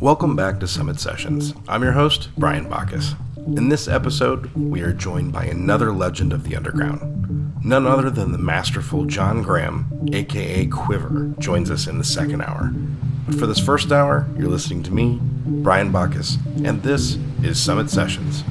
Welcome back to Summit Sessions. I'm your host, Brian Bacchus. In this episode, we are joined by another legend of the underground. None other than the masterful John Graham, aka Quivver, joins us in the second hour. But for this first hour, you're listening to me, Brian Bacchus, and this is Summit Sessions.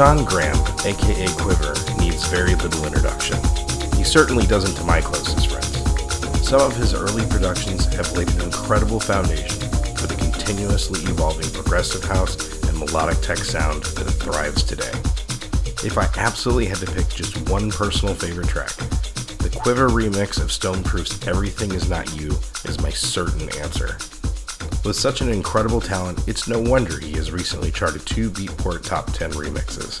John Graham, aka Quivver, needs very little introduction. He certainly doesn't to my closest friends. Some of his early productions have laid an incredible foundation for the continuously evolving progressive house and melodic tech sound that thrives today. If I absolutely had to pick just one personal favorite track, the Quivver remix of Stoneproof's Everything Is Not You is my certain answer. With such an incredible talent, it's no wonder he has recently charted two Beatport Top 10 remixes.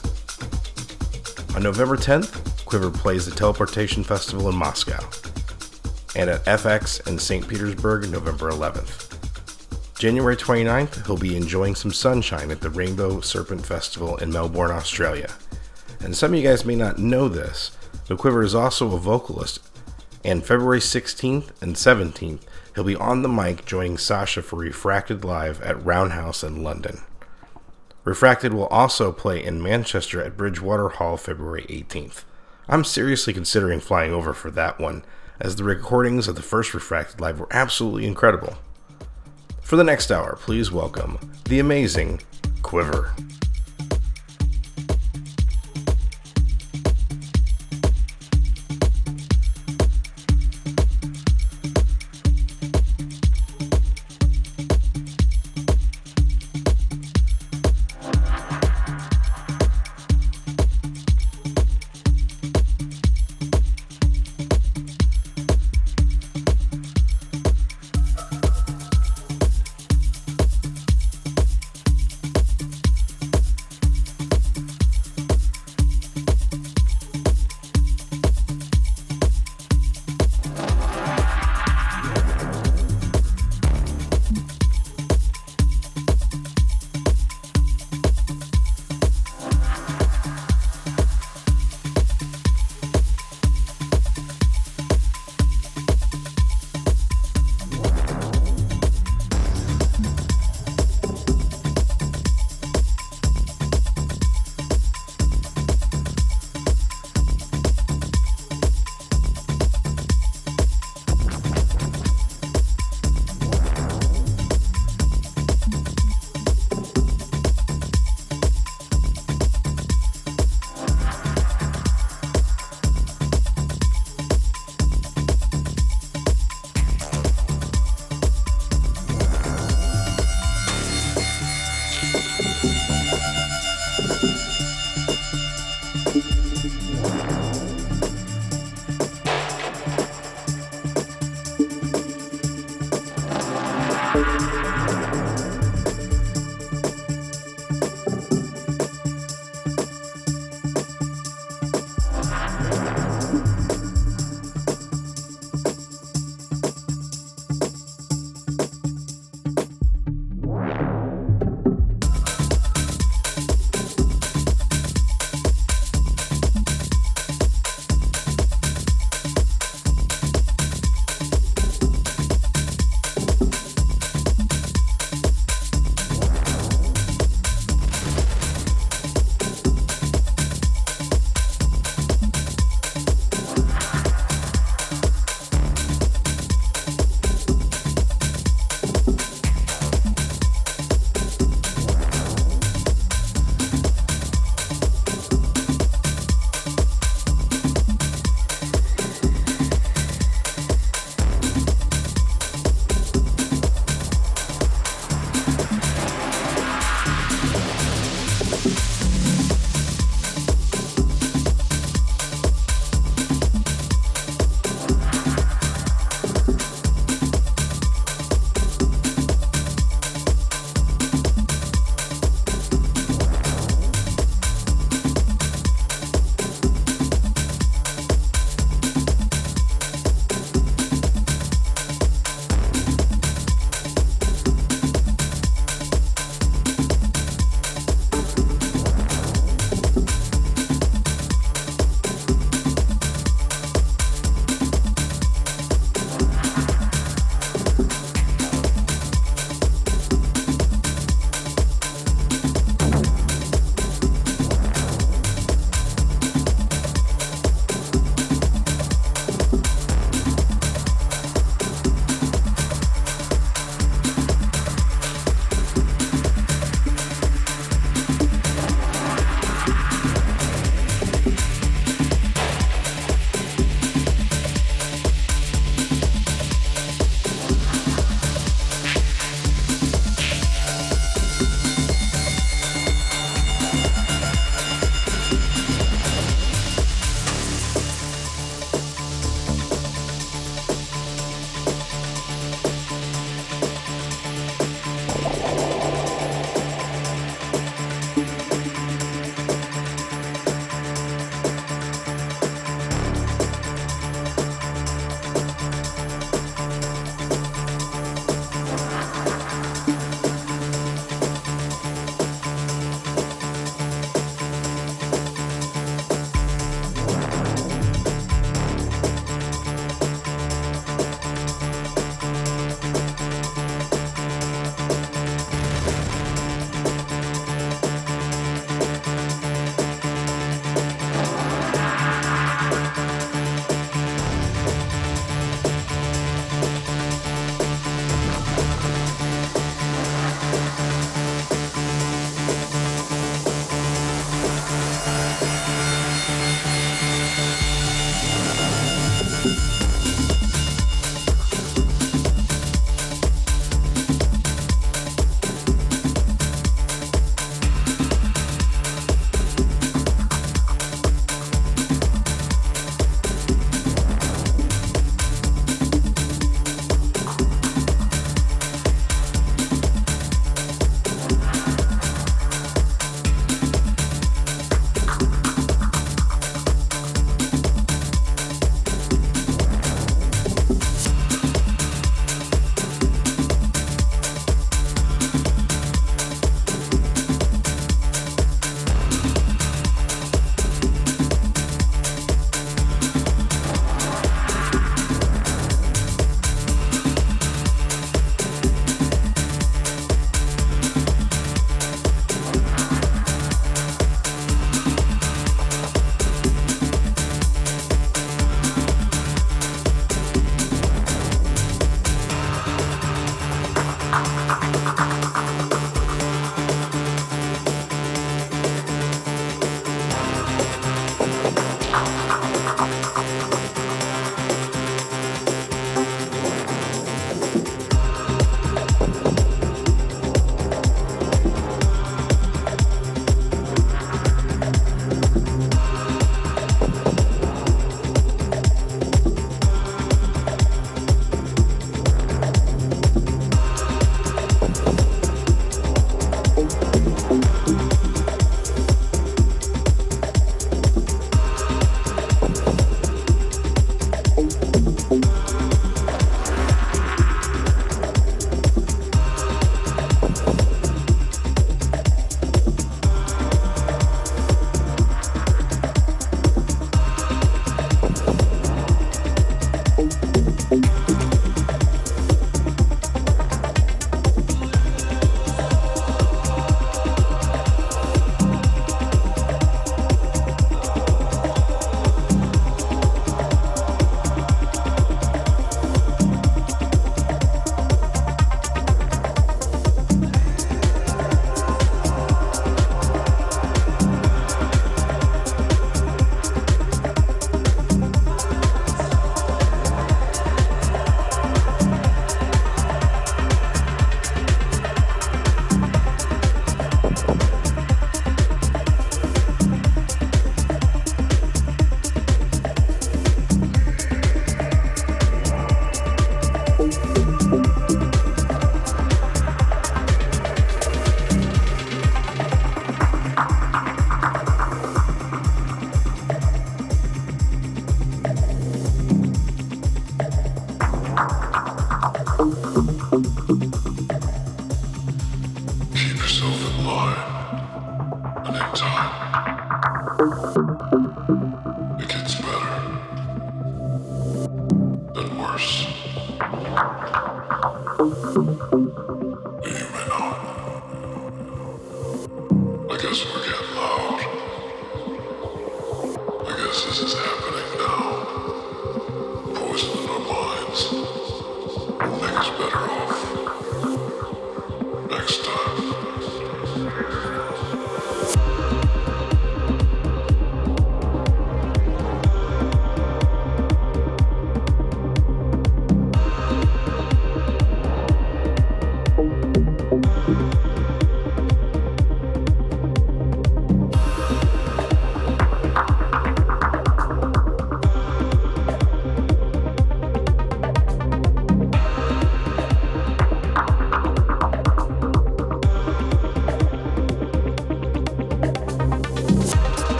On November 10th, Quivver plays the Teleportation Festival in Moscow, and at FX in St. Petersburg November 11th. January 29th, he'll be enjoying some sunshine at the Rainbow Serpent Festival in Melbourne, Australia. And some of you guys may not know this, but Quivver is also a vocalist. And February 16th and 17th, he'll be on the mic joining Sasha for Refracted Live at Roundhouse in London. Refracted will also play in Manchester at Bridgewater Hall February 18th. I'm seriously considering flying over for that one, as the recordings of the first Refracted Live were absolutely incredible. For the next hour, please welcome the amazing Quivver.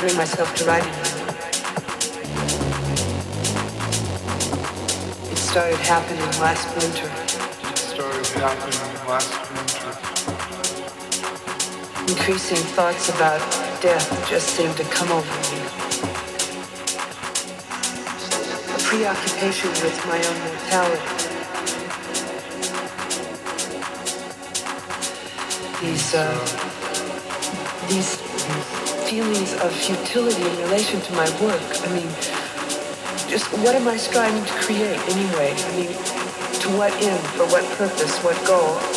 Bring myself to write anymore. It started happening last winter. It started happening last winter. Increasing thoughts about death just seemed to come over me. A preoccupation with my own mortality. These, uh, these of futility in relation to my work. I mean, just what am I striving to create anyway? I mean, to what end, for what purpose, what goal?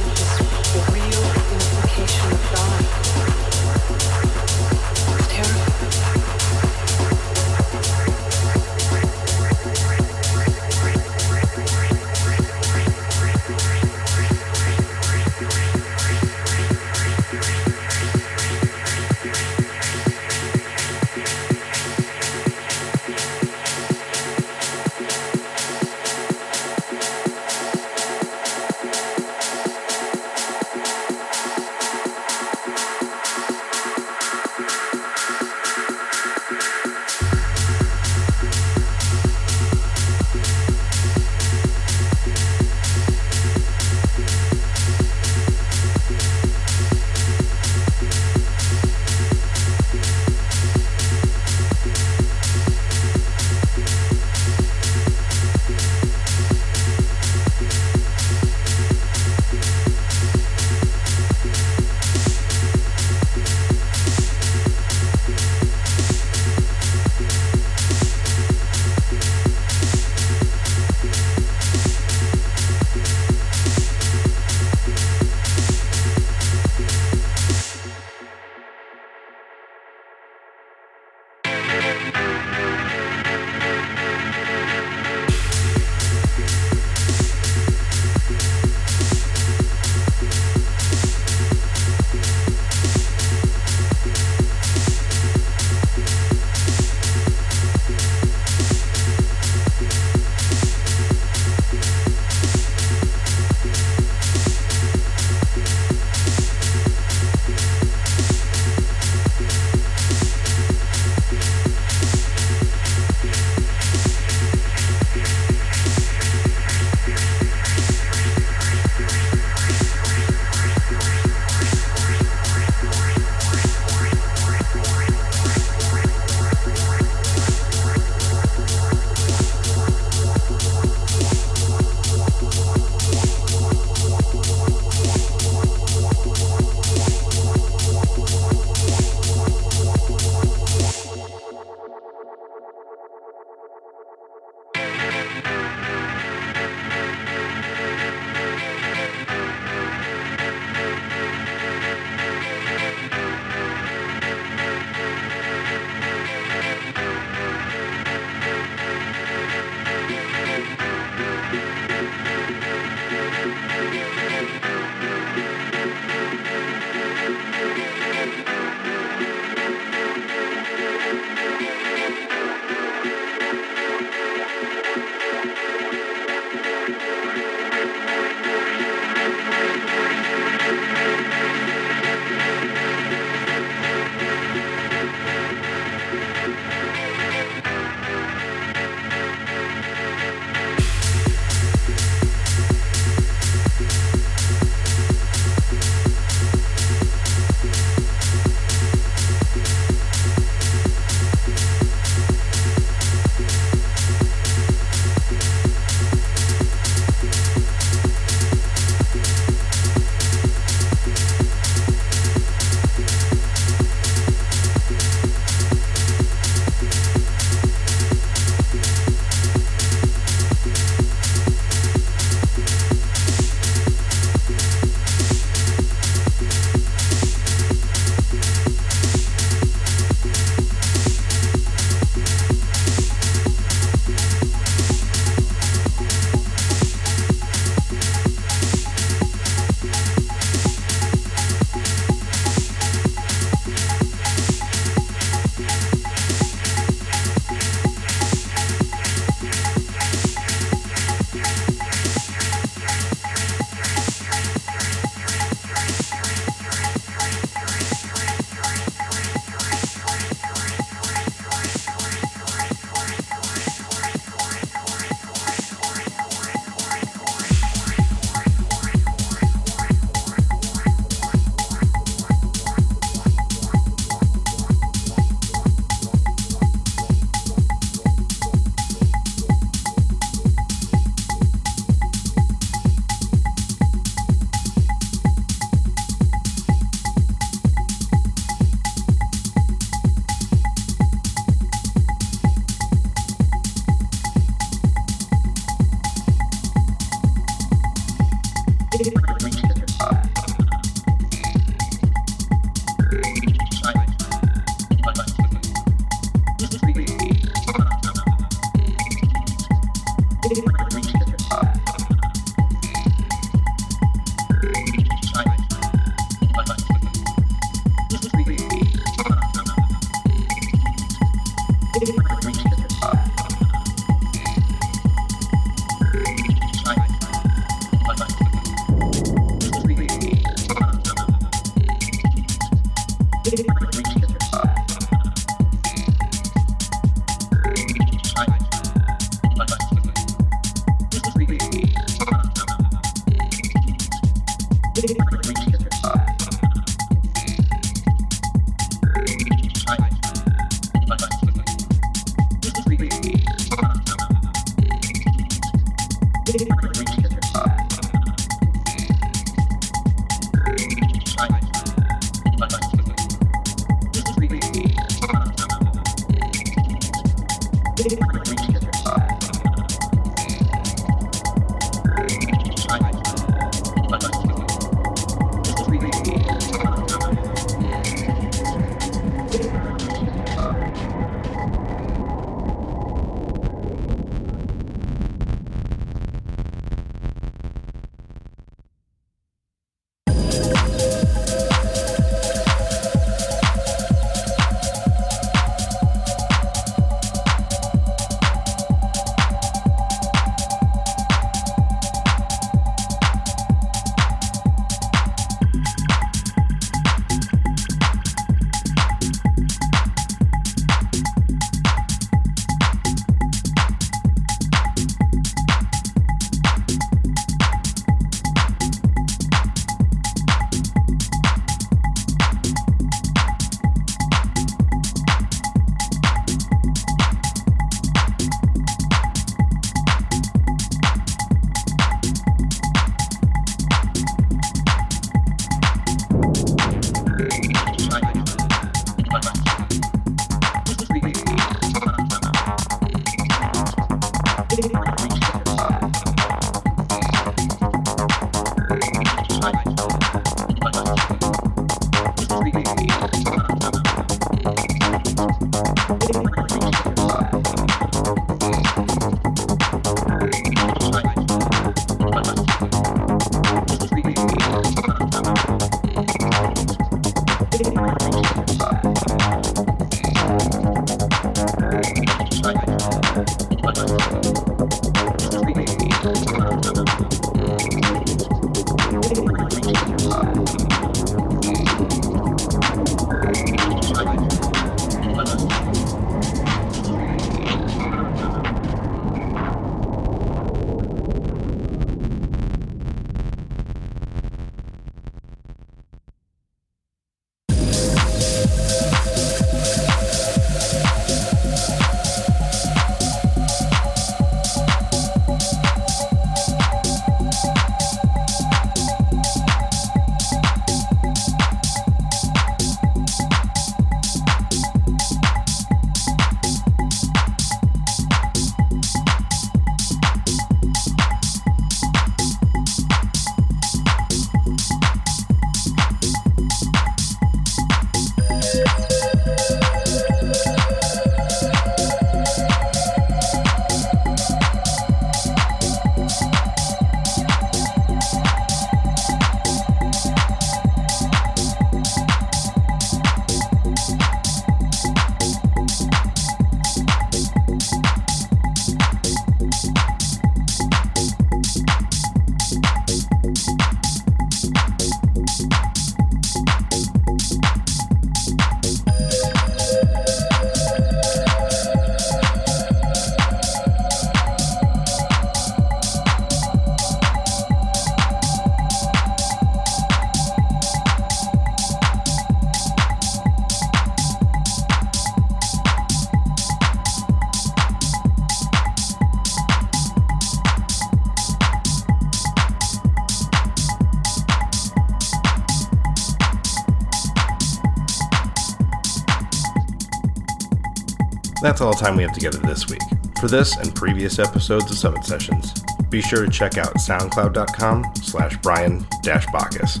That's all the time we have together this week. For this and previous episodes of Summit Sessions, be sure to check out soundcloud.com slash Brian Bacchus.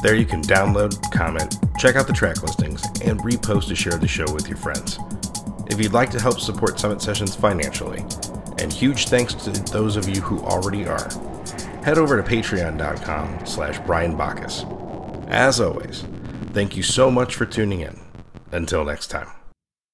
There you can download, comment, check out the track listings, and repost to share the show with your friends. If you'd like to help support Summit Sessions financially, and huge thanks to those of you who already are, head over to patreon.com slash Brian Bacchus. As always, thank you so much for tuning in. Until next.